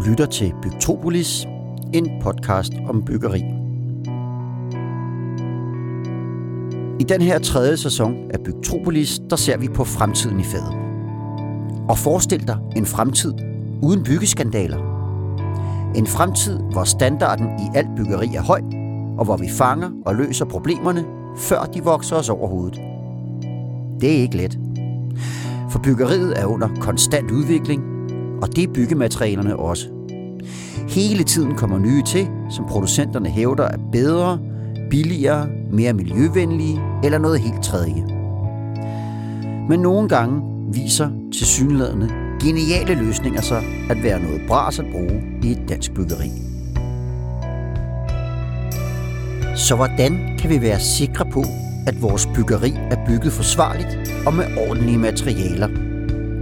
Du lytter til Bygtropolis, en podcast om byggeri. I den her tredje sæson af Bygtropolis, der ser vi på fremtiden i fadet. Og forestil dig en fremtid uden byggeskandaler. En fremtid, hvor standarden i alt byggeri er høj, og hvor vi fanger og løser problemerne, før de vokser os over hovedet. Det er ikke let. For byggeriet er under konstant udvikling, og det er byggematerialerne også. Hele tiden kommer nye til, som producenterne hævder er bedre, billigere, mere miljøvenlige eller noget helt tredje. Men nogle gange viser tilsyneladende geniale løsninger sig at være noget bras at bruge i et dansk byggeri. Så hvordan kan vi være sikre på, at vores byggeri er bygget forsvarligt og med ordentlige materialer,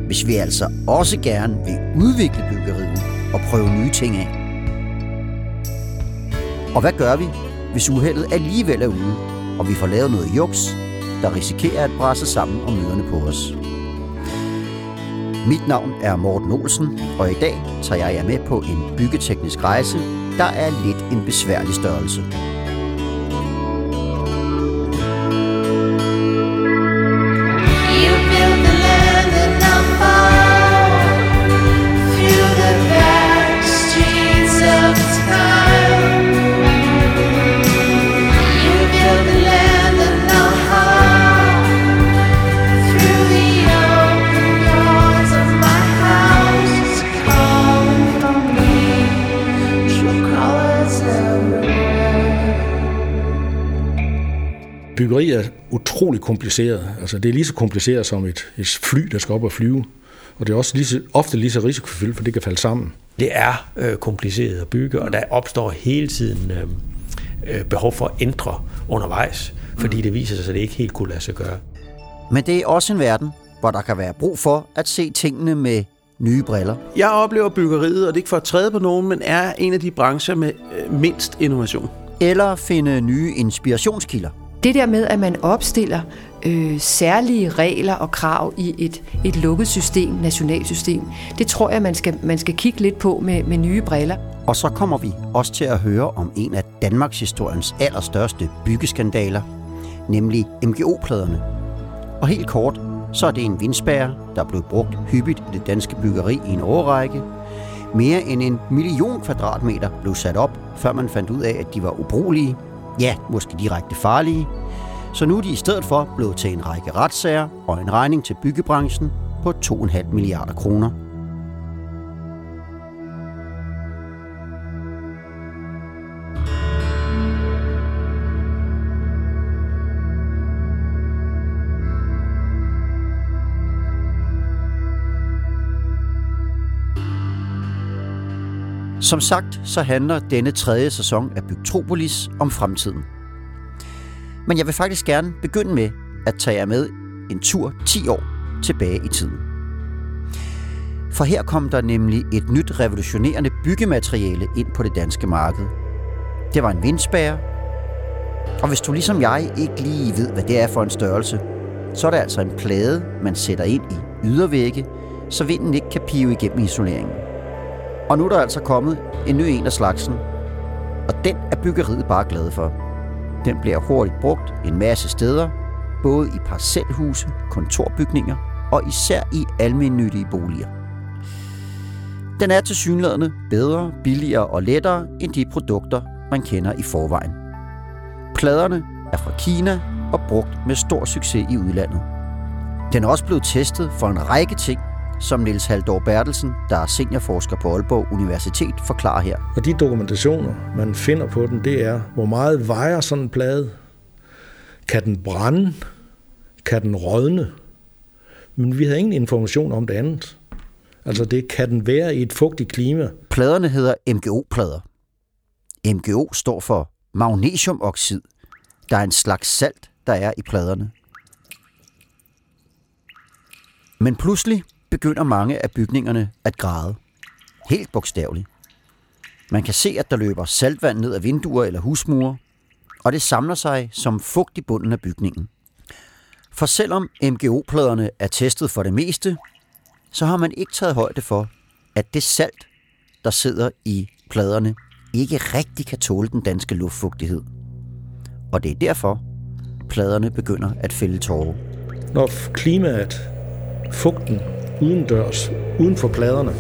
hvis vi altså også gerne vil udvikle byggeriet og prøve nye ting af? Og hvad gør vi, hvis uheldet alligevel er ude, og vi får lavet noget juks, der risikerer at brase sammen om møderne på os? Mit navn er Morten Olsen, og i dag tager jeg jer med på en byggeteknisk rejse, der er lidt en besværlig størrelse. Byggeri er utrolig kompliceret. Altså, det er lige så kompliceret som et, et fly, der skal op og flyve. Og det er også lige så, ofte lige så risikofyldt, for det kan falde sammen. Det er øh, kompliceret at bygge, og der opstår hele tiden øh, øh, behov for at ændre undervejs, fordi det viser sig, at det ikke helt kunne lade sig gøre. Men det er også en verden, hvor der kan være brug for at se tingene med nye briller. Jeg oplever byggeriet, og det er ikke for at træde på nogen, men er en af de brancher med øh, mindst innovation. Eller finde nye inspirationskilder. Det der med, at man opstiller øh, særlige regler og krav i et, et lukket system, nationalsystem, det tror jeg, man skal, man skal kigge lidt på med, med nye briller. Og så kommer vi også til at høre om en af Danmarks historiens allerstørste byggeskandaler, nemlig MGO-pladerne. Og helt kort, så er det en vindspærre, der blev brugt hyppigt i det danske byggeri i en årrække. Mere end en million kvadratmeter blev sat op, før man fandt ud af, at de var ubrugelige. Ja, måske direkte farlige. Så nu er de i stedet for blevet til en række retssager og en regning til byggebranchen på 2,5 milliarder kroner. Som sagt, så handler denne tredje sæson af Bygtropolis om fremtiden. Men jeg vil faktisk gerne begynde med at tage jer med en tur 10 år tilbage i tiden. For her kom der nemlig et nyt revolutionerende byggemateriale ind på det danske marked. Det var en vindspærre, og hvis du ligesom jeg ikke lige ved, hvad det er for en størrelse, så er det altså en plade, man sætter ind i ydervægge, så vinden ikke kan pive igennem isoleringen. Og nu er der altså kommet en ny en af slagsen, og den er byggeriet bare glad for. Den bliver hurtigt brugt en masse steder, både i parcelhuse, kontorbygninger og især i almennyttige boliger. Den er til synlædende bedre, billigere og lettere end de produkter, man kender i forvejen. Pladerne er fra Kina og brugt med stor succes i udlandet. Den er også blevet testet for en række ting, som Niels Haldor Bertelsen, der er seniorforsker på Aalborg Universitet, forklarer her. Og de dokumentationer, man finder på den, det er, hvor meget vejer sådan en plade? Kan den brænde? Kan den rådne? Men vi havde ingen information om det andet. Altså det kan den være i et fugtigt klima. Pladerne hedder MgO-plader. MgO står for magnesiumoxid, der er en slags salt, der er i pladerne. Men pludselig begynder mange af bygningerne at græde. Helt bogstaveligt. Man kan se, at der løber saltvand ned ad vinduer eller husmure, og det samler sig som fugt i bunden af bygningen. For selvom MGO-pladerne er testet for det meste, så har man ikke taget højde for, at det salt, der sidder i pladerne, ikke rigtig kan tåle den danske luftfugtighed. Og det er derfor, pladerne begynder at fælde tårer. Når klimaet, fugten udendørs, uden for pladerne,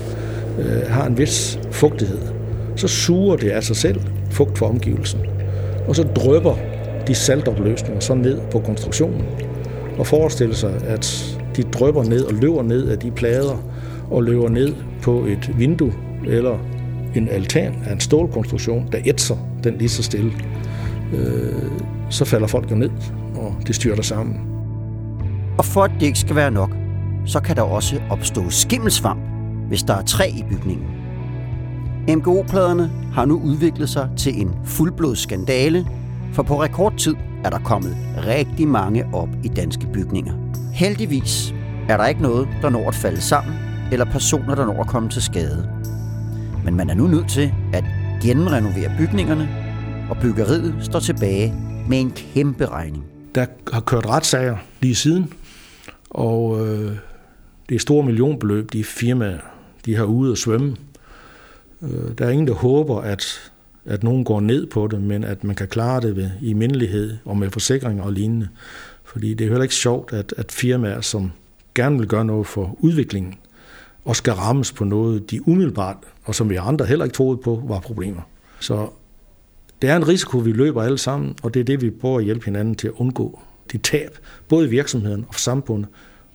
øh, har en vis fugtighed, så suger det af sig selv fugt for omgivelsen. Og så drøber de saltopløsninger så ned på konstruktionen. Og forestille sig, at de drøber ned og løber ned af de plader og løber ned på et vindue eller en altan af en stålkonstruktion, der ætser den lige så stille. Øh, så falder folk jo ned, og det styrter sammen. Og for at det ikke skal være nok, så kan der også opstå skimmelsvamp, hvis der er træ i bygningen. MGO-pladerne har nu udviklet sig til en fuldblods skandale, for på rekordtid er der kommet rigtig mange op i danske bygninger. Heldigvis er der ikke noget, der når at falde sammen, eller personer, der når at komme til skade. Men man er nu nødt til at genrenovere bygningerne, og byggeriet står tilbage med en kæmpe regning. Der har kørt retssager lige siden, og øh, det er store millionbeløb, de firmaer, de har ude at svømme. Øh, der er ingen, der håber, at, at nogen går ned på det, men at man kan klare det ved, i mindelighed og med forsikringer og lignende. Fordi det er heller ikke sjovt, at, at firmaer, som gerne vil gøre noget for udviklingen, og skal rammes på noget, de umiddelbart, og som vi andre heller ikke troede på, var problemer. Så det er en risiko, vi løber alle sammen, og det er det, vi prøver at hjælpe hinanden til at undgå. De tab, både i virksomheden og samfundet,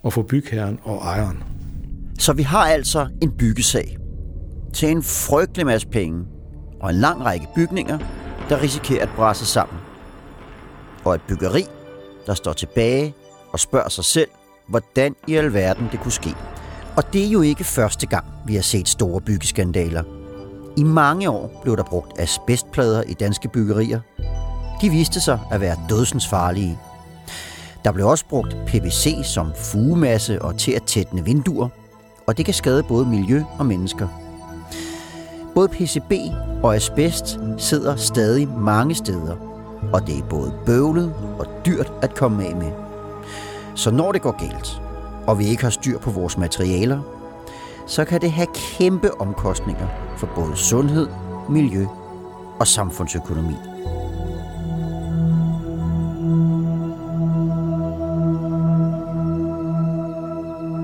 og for bygherren og ejeren. Så vi har altså en byggesag til en frygtelig masse penge og en lang række bygninger, der risikerer at brase sammen. Og et byggeri, der står tilbage og spørger sig selv, hvordan i alverden det kunne ske. Og det er jo ikke første gang, vi har set store byggeskandaler. I mange år blev der brugt asbestplader i danske byggerier. De viste sig at være dødsens farlige. Der blev også brugt PVC som fugemasse og til at tætne vinduer, og det kan skade både miljø og mennesker. Både PCB og asbest sidder stadig mange steder, og det er både bøvlet og dyrt at komme af med. Så når det går galt, og vi ikke har styr på vores materialer, så kan det have kæmpe omkostninger for både sundhed, miljø og samfundsøkonomi.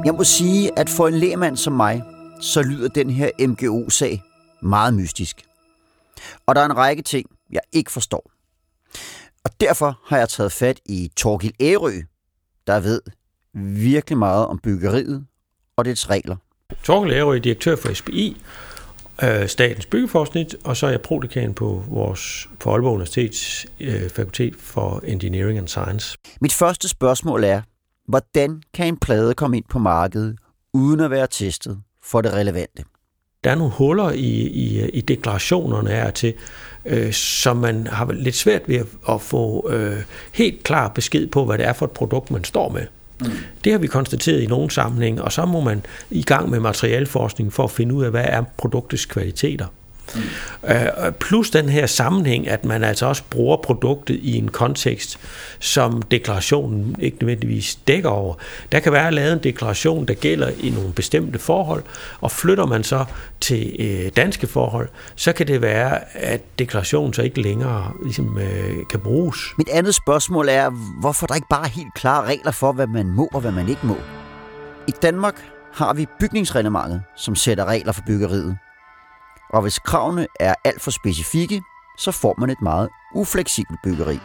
Jeg må sige, at for en lægmand som mig, så lyder den her MGO-sag meget mystisk. Og der er en række ting, jeg ikke forstår. Og derfor har jeg taget fat i Torgil Ærø, der ved virkelig meget om byggeriet og dets regler. Torkel Ærø er direktør for SBI, øh, Statens Byggeforskning, og så er jeg prodekan på vores på Aalborg Universitets øh, Fakultet for Engineering and Science. Mit første spørgsmål er, hvordan kan en plade komme ind på markedet, uden at være testet for det relevante? Der er nogle huller i, i, i deklarationerne her til, øh, som man har lidt svært ved at, at få øh, helt klar besked på, hvad det er for et produkt, man står med. Mm. Det har vi konstateret i nogle sammenhæng, og så må man i gang med materialforskning for at finde ud af, hvad er produktets kvaliteter. Mm. Øh, plus den her sammenhæng, at man altså også bruger produktet i en kontekst, som deklarationen ikke nødvendigvis dækker over. Der kan være lavet en deklaration, der gælder i nogle bestemte forhold, og flytter man så til øh, danske forhold, så kan det være, at deklarationen så ikke længere ligesom, øh, kan bruges. Mit andet spørgsmål er, hvorfor der ikke bare er helt klare regler for, hvad man må og hvad man ikke må? I Danmark har vi bygningsreglementet, som sætter regler for byggeriet. Og hvis kravene er alt for specifikke, så får man et meget ufleksibelt byggeri.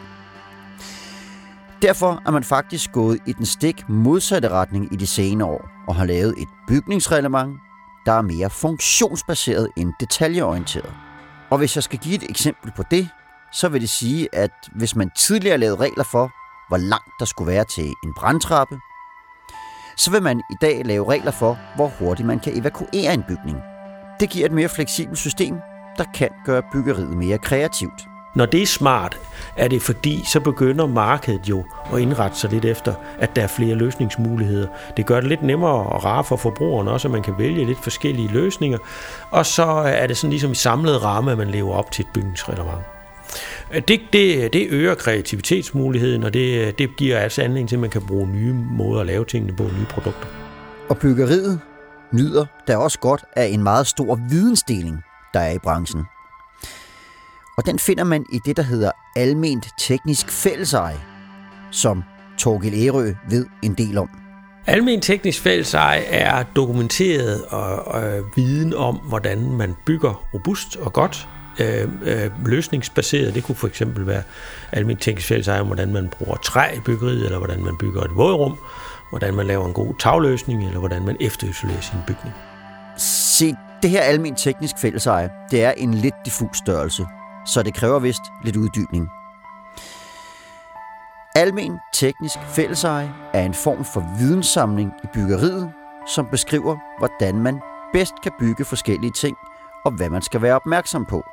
Derfor er man faktisk gået i den stik modsatte retning i de senere år og har lavet et bygningsreglement, der er mere funktionsbaseret end detaljeorienteret. Og hvis jeg skal give et eksempel på det, så vil det sige, at hvis man tidligere lavede regler for, hvor langt der skulle være til en brandtrappe, så vil man i dag lave regler for, hvor hurtigt man kan evakuere en bygning. Det giver et mere fleksibelt system, der kan gøre byggeriet mere kreativt. Når det er smart, er det fordi, så begynder markedet jo at indrette sig lidt efter, at der er flere løsningsmuligheder. Det gør det lidt nemmere og rarere for forbrugerne også, at man kan vælge lidt forskellige løsninger. Og så er det sådan ligesom i samlet ramme, at man lever op til et bygningsreglement. Det, det, det øger kreativitetsmuligheden, og det, det giver altså anledning til, at man kan bruge nye måder at lave tingene på, nye produkter. Og byggeriet nyder da også godt af en meget stor vidensdeling der er i branchen. Og den finder man i det, der hedder alment teknisk fælleseje, som Torgild Ærø ved en del om. Almen teknisk fælleseje er dokumenteret og, og viden om, hvordan man bygger robust og godt. Øh, øh, løsningsbaseret, det kunne for eksempel være almen teknisk fælleseje om, hvordan man bruger træ i byggeriet, eller hvordan man bygger et vådrum, hvordan man laver en god tagløsning, eller hvordan man efterisolerer sin bygning. Se, det her almen teknisk fælleseje, det er en lidt diffus størrelse, så det kræver vist lidt uddybning. Almen teknisk fælleseje er en form for videnssamling i byggeriet, som beskriver, hvordan man bedst kan bygge forskellige ting, og hvad man skal være opmærksom på.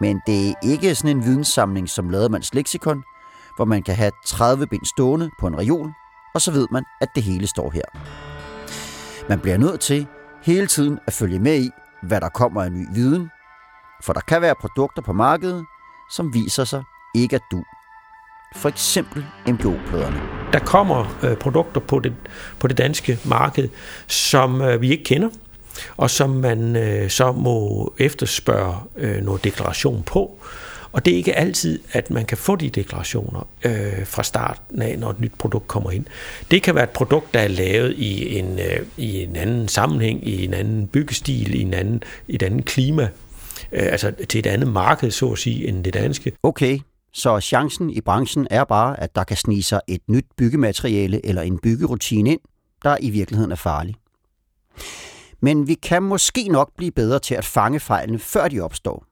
Men det er ikke sådan en videnssamling som Lademands Lexikon, hvor man kan have 30 bind stående på en reol, og så ved man, at det hele står her. Man bliver nødt til hele tiden at følge med i, hvad der kommer af ny viden, for der kan være produkter på markedet, som viser sig ikke at du. For eksempel MGO-pladerne. Der kommer øh, produkter på det, på det danske marked, som øh, vi ikke kender, og som man øh, så må efterspørge øh, noget deklaration på. Og det er ikke altid, at man kan få de deklarationer øh, fra starten af, når et nyt produkt kommer ind. Det kan være et produkt, der er lavet i en, øh, i en anden sammenhæng, i en anden byggestil, i en anden, i et andet klima, øh, altså til et andet marked, så at sige, end det danske. Okay, så chancen i branchen er bare, at der kan snige sig et nyt byggemateriale eller en byggerutine ind, der i virkeligheden er farlig. Men vi kan måske nok blive bedre til at fange fejlene, før de opstår.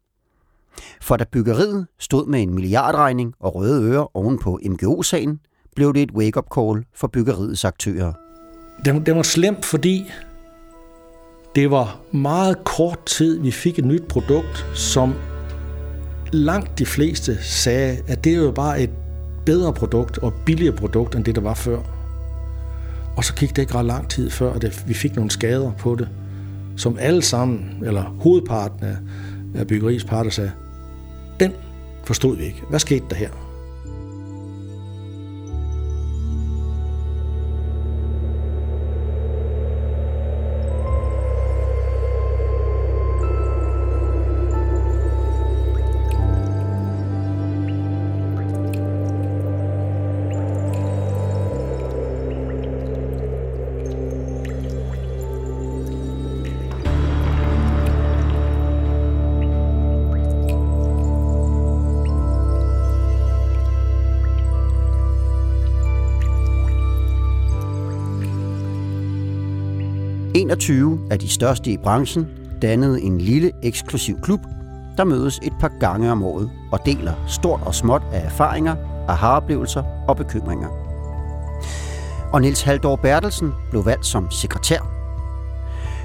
For da byggeriet stod med en milliardregning og røde ører oven på MGO-sagen, blev det et wake-up call for byggeriets aktører. Det, det var slemt, fordi det var meget kort tid, vi fik et nyt produkt, som langt de fleste sagde, at det er jo bare et bedre produkt og billigere produkt, end det, der var før. Og så gik det ikke ret lang tid før, at vi fik nogle skader på det, som alle sammen, eller hovedparten af, af byggeriets parter sagde, den forstod vi ikke. Hvad skete der her? – 21 af de største i branchen dannede en lille eksklusiv klub, der mødes et par gange om året og deler stort og småt af erfaringer, aha-oplevelser og bekymringer. Og Niels Haldor Bertelsen blev valgt som sekretær.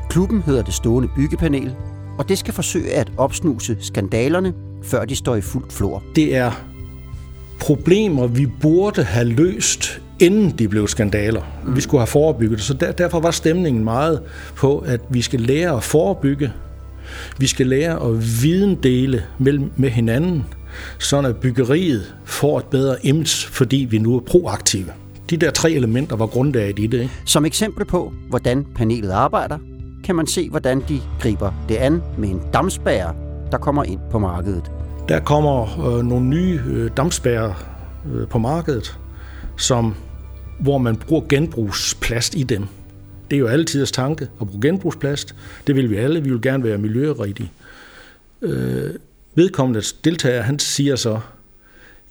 Klubben hedder det stående byggepanel, og det skal forsøge at opsnuse skandalerne, før de står i fuldt flor. Det er problemer, vi burde have løst, inden de blev skandaler. Mm. Vi skulle have forebygget det. Så der, derfor var stemningen meget på, at vi skal lære at forebygge. Vi skal lære at videndele mellem, med hinanden, sådan at byggeriet får et bedre image, fordi vi nu er proaktive. De der tre elementer var grundlaget i det. Ikke? Som eksempel på, hvordan panelet arbejder, kan man se, hvordan de griber det an med en dammspærre, der kommer ind på markedet. Der kommer øh, nogle nye øh, dampspærrer øh, på markedet, som, hvor man bruger genbrugsplast i dem. Det er jo altid tanke at bruge genbrugsplast. Det vil vi alle. Vi vil gerne være miljørigtige. Øh, vedkommende deltager, han siger så,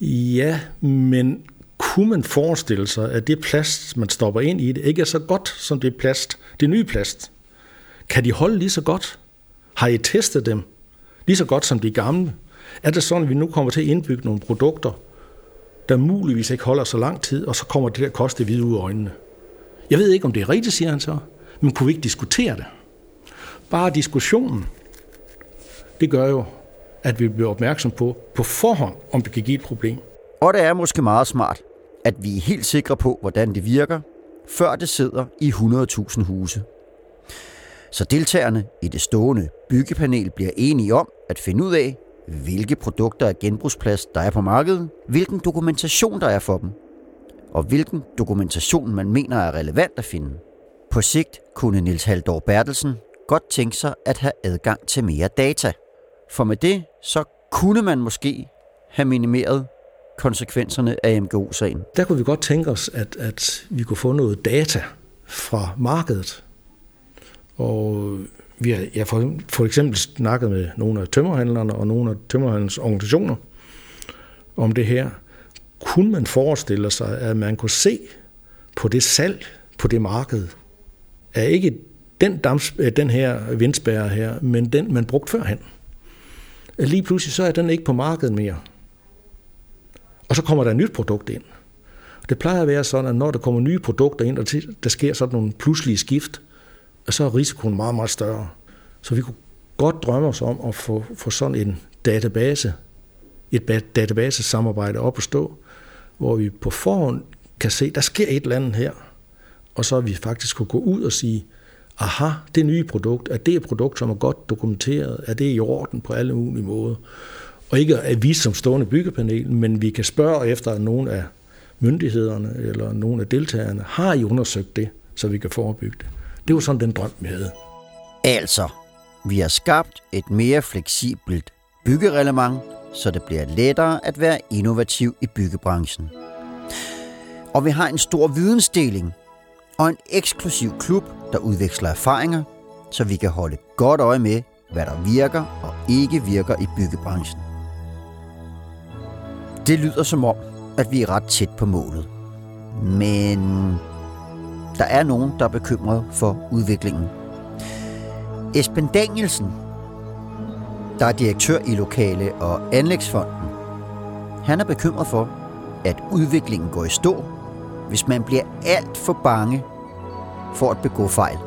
ja, men kunne man forestille sig, at det plast, man stopper ind i det, ikke er så godt som det plast, det nye plast? Kan de holde lige så godt? Har I testet dem lige så godt som de gamle? Er det sådan, at vi nu kommer til at indbygge nogle produkter, der muligvis ikke holder så lang tid, og så kommer det der koste hvide ud af øjnene? Jeg ved ikke, om det er rigtigt, siger han så, men kunne vi ikke diskutere det? Bare diskussionen, det gør jo, at vi bliver opmærksom på på forhånd, om det kan give et problem. Og det er måske meget smart, at vi er helt sikre på, hvordan det virker, før det sidder i 100.000 huse. Så deltagerne i det stående byggepanel bliver enige om at finde ud af, hvilke produkter af genbrugsplast der er på markedet, hvilken dokumentation der er for dem, og hvilken dokumentation man mener er relevant at finde. På sigt kunne Nils Haldor Bertelsen godt tænke sig at have adgang til mere data. For med det, så kunne man måske have minimeret konsekvenserne af MGO-sagen. Der kunne vi godt tænke os, at, at vi kunne få noget data fra markedet. Og vi har jeg for, for eksempel snakket med nogle af tømmerhandlerne og nogle af tømmerhandlernes organisationer om det her. Kunne man forestille sig, at man kunne se på det salg på det marked, er ikke den, damps, øh, den her vindspærre her, men den, man brugte førhen. Lige pludselig så er den ikke på markedet mere. Og så kommer der et nyt produkt ind. Det plejer at være sådan, at når der kommer nye produkter ind, og der sker sådan nogle pludselige skift, så er risikoen meget, meget større. Så vi kunne godt drømme os om at få, få sådan en database, et database-samarbejde op at stå, hvor vi på forhånd kan se, der sker et eller andet her, og så vi faktisk kunne gå ud og sige, aha, det nye produkt, er det et produkt, som er godt dokumenteret, er det i orden på alle mulige måder. Og ikke at vise som stående byggepanel, men vi kan spørge efter nogle af myndighederne eller nogle af deltagerne, har I undersøgt det, så vi kan forebygge det. Det var sådan den drøm, vi havde. Altså, vi har skabt et mere fleksibelt byggereglement, så det bliver lettere at være innovativ i byggebranchen. Og vi har en stor vidensdeling og en eksklusiv klub, der udveksler erfaringer, så vi kan holde godt øje med, hvad der virker og ikke virker i byggebranchen. Det lyder som om, at vi er ret tæt på målet. Men der er nogen, der er bekymret for udviklingen. Esben Danielsen, der er direktør i Lokale og Anlægsfonden, han er bekymret for, at udviklingen går i stå, hvis man bliver alt for bange for at begå fejl.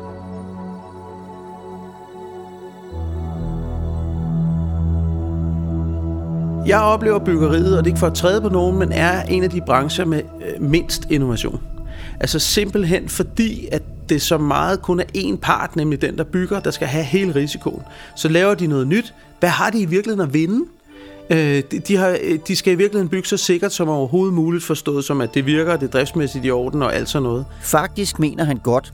Jeg oplever byggeriet, og det er ikke for at træde på nogen, men er en af de brancher med øh, mindst innovation. Altså simpelthen fordi, at det så meget kun er én part, nemlig den, der bygger, der skal have hele risikoen. Så laver de noget nyt. Hvad har de i virkeligheden at vinde? Øh, de, de, har, øh, de skal i virkeligheden bygge så sikkert som overhovedet muligt, forstået som, at det virker, det er driftsmæssigt i orden og alt sådan noget. Faktisk mener han godt,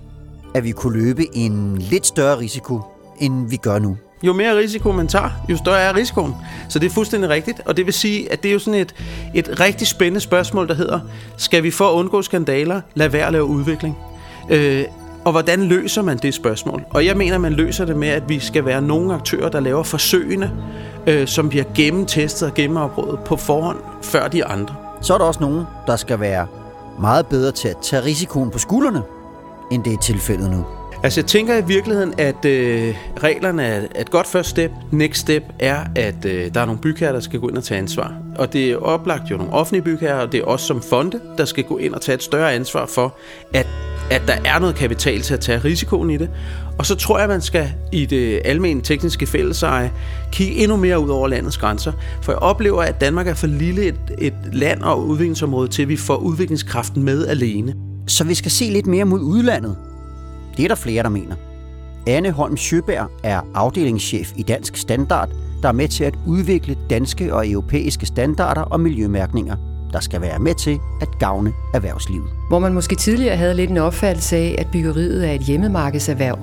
at vi kunne løbe en lidt større risiko, end vi gør nu. Jo mere risiko man tager, jo større er risikoen. Så det er fuldstændig rigtigt, og det vil sige, at det er jo sådan et, et rigtig spændende spørgsmål, der hedder, skal vi for at undgå skandaler, lade være at lave udvikling? Øh, og hvordan løser man det spørgsmål? Og jeg mener, man løser det med, at vi skal være nogle aktører, der laver forsøgene, øh, som bliver gennemtestet og gennemafprøvet på forhånd, før de andre. Så er der også nogen, der skal være meget bedre til at tage risikoen på skuldrene, end det er tilfældet nu. Altså jeg tænker i virkeligheden, at øh, reglerne er et godt første step. Next step er, at øh, der er nogle bygherrer, der skal gå ind og tage ansvar. Og det er oplagt jo nogle offentlige bygherrer, og det er også som fonde, der skal gå ind og tage et større ansvar for, at, at der er noget kapital til at tage risikoen i det. Og så tror jeg, man skal i det almene tekniske fælleseje kigge endnu mere ud over landets grænser. For jeg oplever, at Danmark er for lille et, et land og udviklingsområde til, at vi får udviklingskraften med alene. Så vi skal se lidt mere mod udlandet. Det er der flere, der mener. Anne Holm Sjøberg er afdelingschef i Dansk Standard, der er med til at udvikle danske og europæiske standarder og miljømærkninger, der skal være med til at gavne erhvervslivet. Hvor man måske tidligere havde lidt en opfattelse af, at byggeriet er et hjemmemarkedserhverv,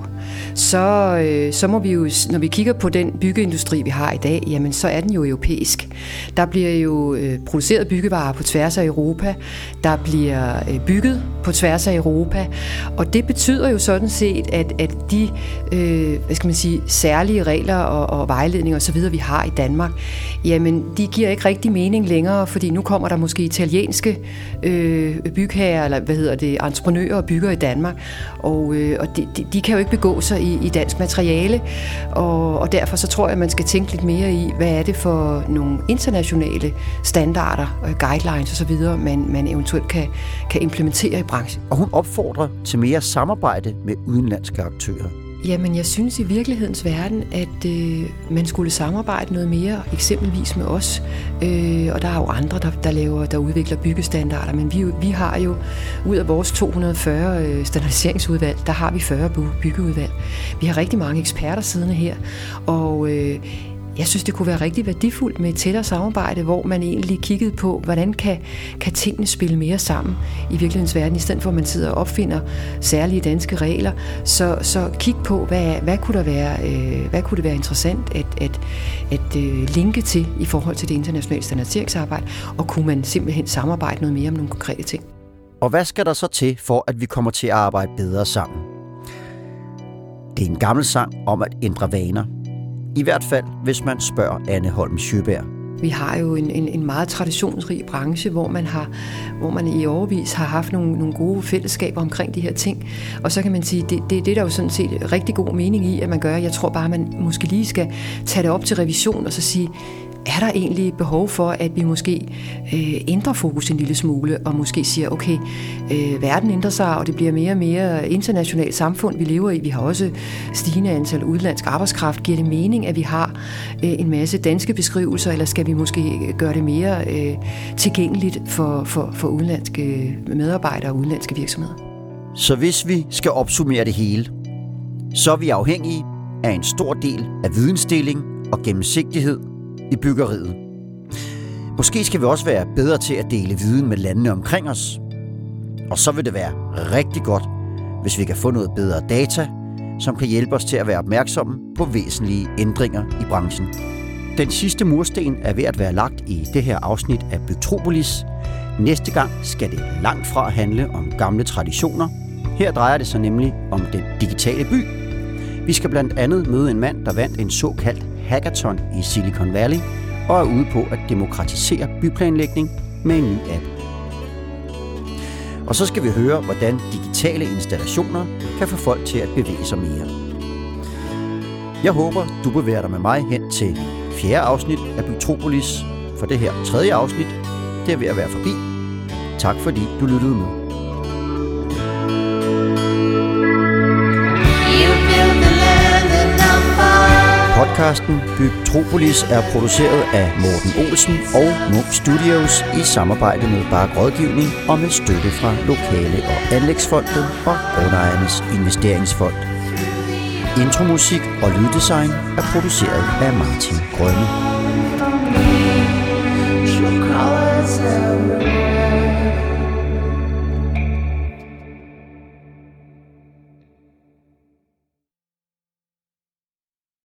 så, øh, så må vi jo, når vi kigger på den byggeindustri, vi har i dag, jamen så er den jo europæisk. Der bliver jo øh, produceret byggevarer på tværs af Europa, der bliver øh, bygget på tværs af Europa, og det betyder jo sådan set, at, at de øh, hvad skal man sige, særlige regler og, og vejledninger osv., vi har i Danmark, jamen de giver ikke rigtig mening længere, fordi nu kommer der måske italienske øh, bygherrer, eller hvad hedder det, entreprenører og bygger i Danmark, og, øh, og de, de, de kan jo ikke begå sig i, i dansk materiale, og, og derfor så tror jeg, at man skal tænke lidt mere i, hvad er det for nogle internationale standarder, øh, guidelines osv., man, man eventuelt kan, kan implementere i branchen. Og hun opfordrer til mere samarbejde med udenlandske aktører. Jamen, jeg synes i virkelighedens verden, at øh, man skulle samarbejde noget mere, eksempelvis med os. Øh, og der er jo andre, der, der, laver, der udvikler byggestandarder, men vi, vi har jo, ud af vores 240 øh, standardiseringsudvalg, der har vi 40 byggeudvalg. Vi har rigtig mange eksperter siddende her, og øh, jeg synes, det kunne være rigtig værdifuldt med et tættere samarbejde, hvor man egentlig kiggede på, hvordan kan, kan tingene spille mere sammen i virkelighedens verden, i stedet for at man sidder og opfinder særlige danske regler. Så, så kig på, hvad, hvad, kunne der være, øh, hvad kunne det være interessant at, at, at øh, linke til i forhold til det internationale standardiseringsarbejde, og kunne man simpelthen samarbejde noget mere om nogle konkrete ting. Og hvad skal der så til, for at vi kommer til at arbejde bedre sammen? Det er en gammel sang om at ændre vaner. I hvert fald, hvis man spørger Anne Holm Sjøberg. Vi har jo en, en, en meget traditionsrig branche, hvor man, har, hvor man i overvis har haft nogle, nogle gode fællesskaber omkring de her ting. Og så kan man sige, det, det, det er der jo sådan set rigtig god mening i, at man gør. Jeg tror bare, man måske lige skal tage det op til revision og så sige, er der egentlig behov for, at vi måske øh, ændrer fokus en lille smule, og måske siger, okay, øh, verden ændrer sig, og det bliver mere og mere internationalt samfund, vi lever i. Vi har også stigende antal udlandsk arbejdskraft. Giver det mening, at vi har øh, en masse danske beskrivelser, eller skal vi måske gøre det mere øh, tilgængeligt for, for, for udenlandske øh, medarbejdere og udenlandske virksomheder? Så hvis vi skal opsummere det hele, så er vi afhængige af en stor del af vidensdeling og gennemsigtighed i byggeriet. Måske skal vi også være bedre til at dele viden med landene omkring os. Og så vil det være rigtig godt, hvis vi kan få noget bedre data, som kan hjælpe os til at være opmærksomme på væsentlige ændringer i branchen. Den sidste mursten er ved at være lagt i det her afsnit af Bygtropolis. Næste gang skal det langt fra handle om gamle traditioner. Her drejer det sig nemlig om den digitale by. Vi skal blandt andet møde en mand, der vandt en såkaldt hackathon i Silicon Valley og er ude på at demokratisere byplanlægning med en ny app. Og så skal vi høre, hvordan digitale installationer kan få folk til at bevæge sig mere. Jeg håber, du bevæger dig med mig hen til fjerde afsnit af Bytropolis, for det her tredje afsnit, det er ved at være forbi. Tak fordi du lyttede med. Podcasten Bygtropolis er produceret af Morten Olsen og Munk Studios i samarbejde med Bark Rådgivning og med støtte fra Lokale- og Anlægsfondet og Grundejernes Investeringsfond. Intromusik og lyddesign er produceret af Martin Grønne.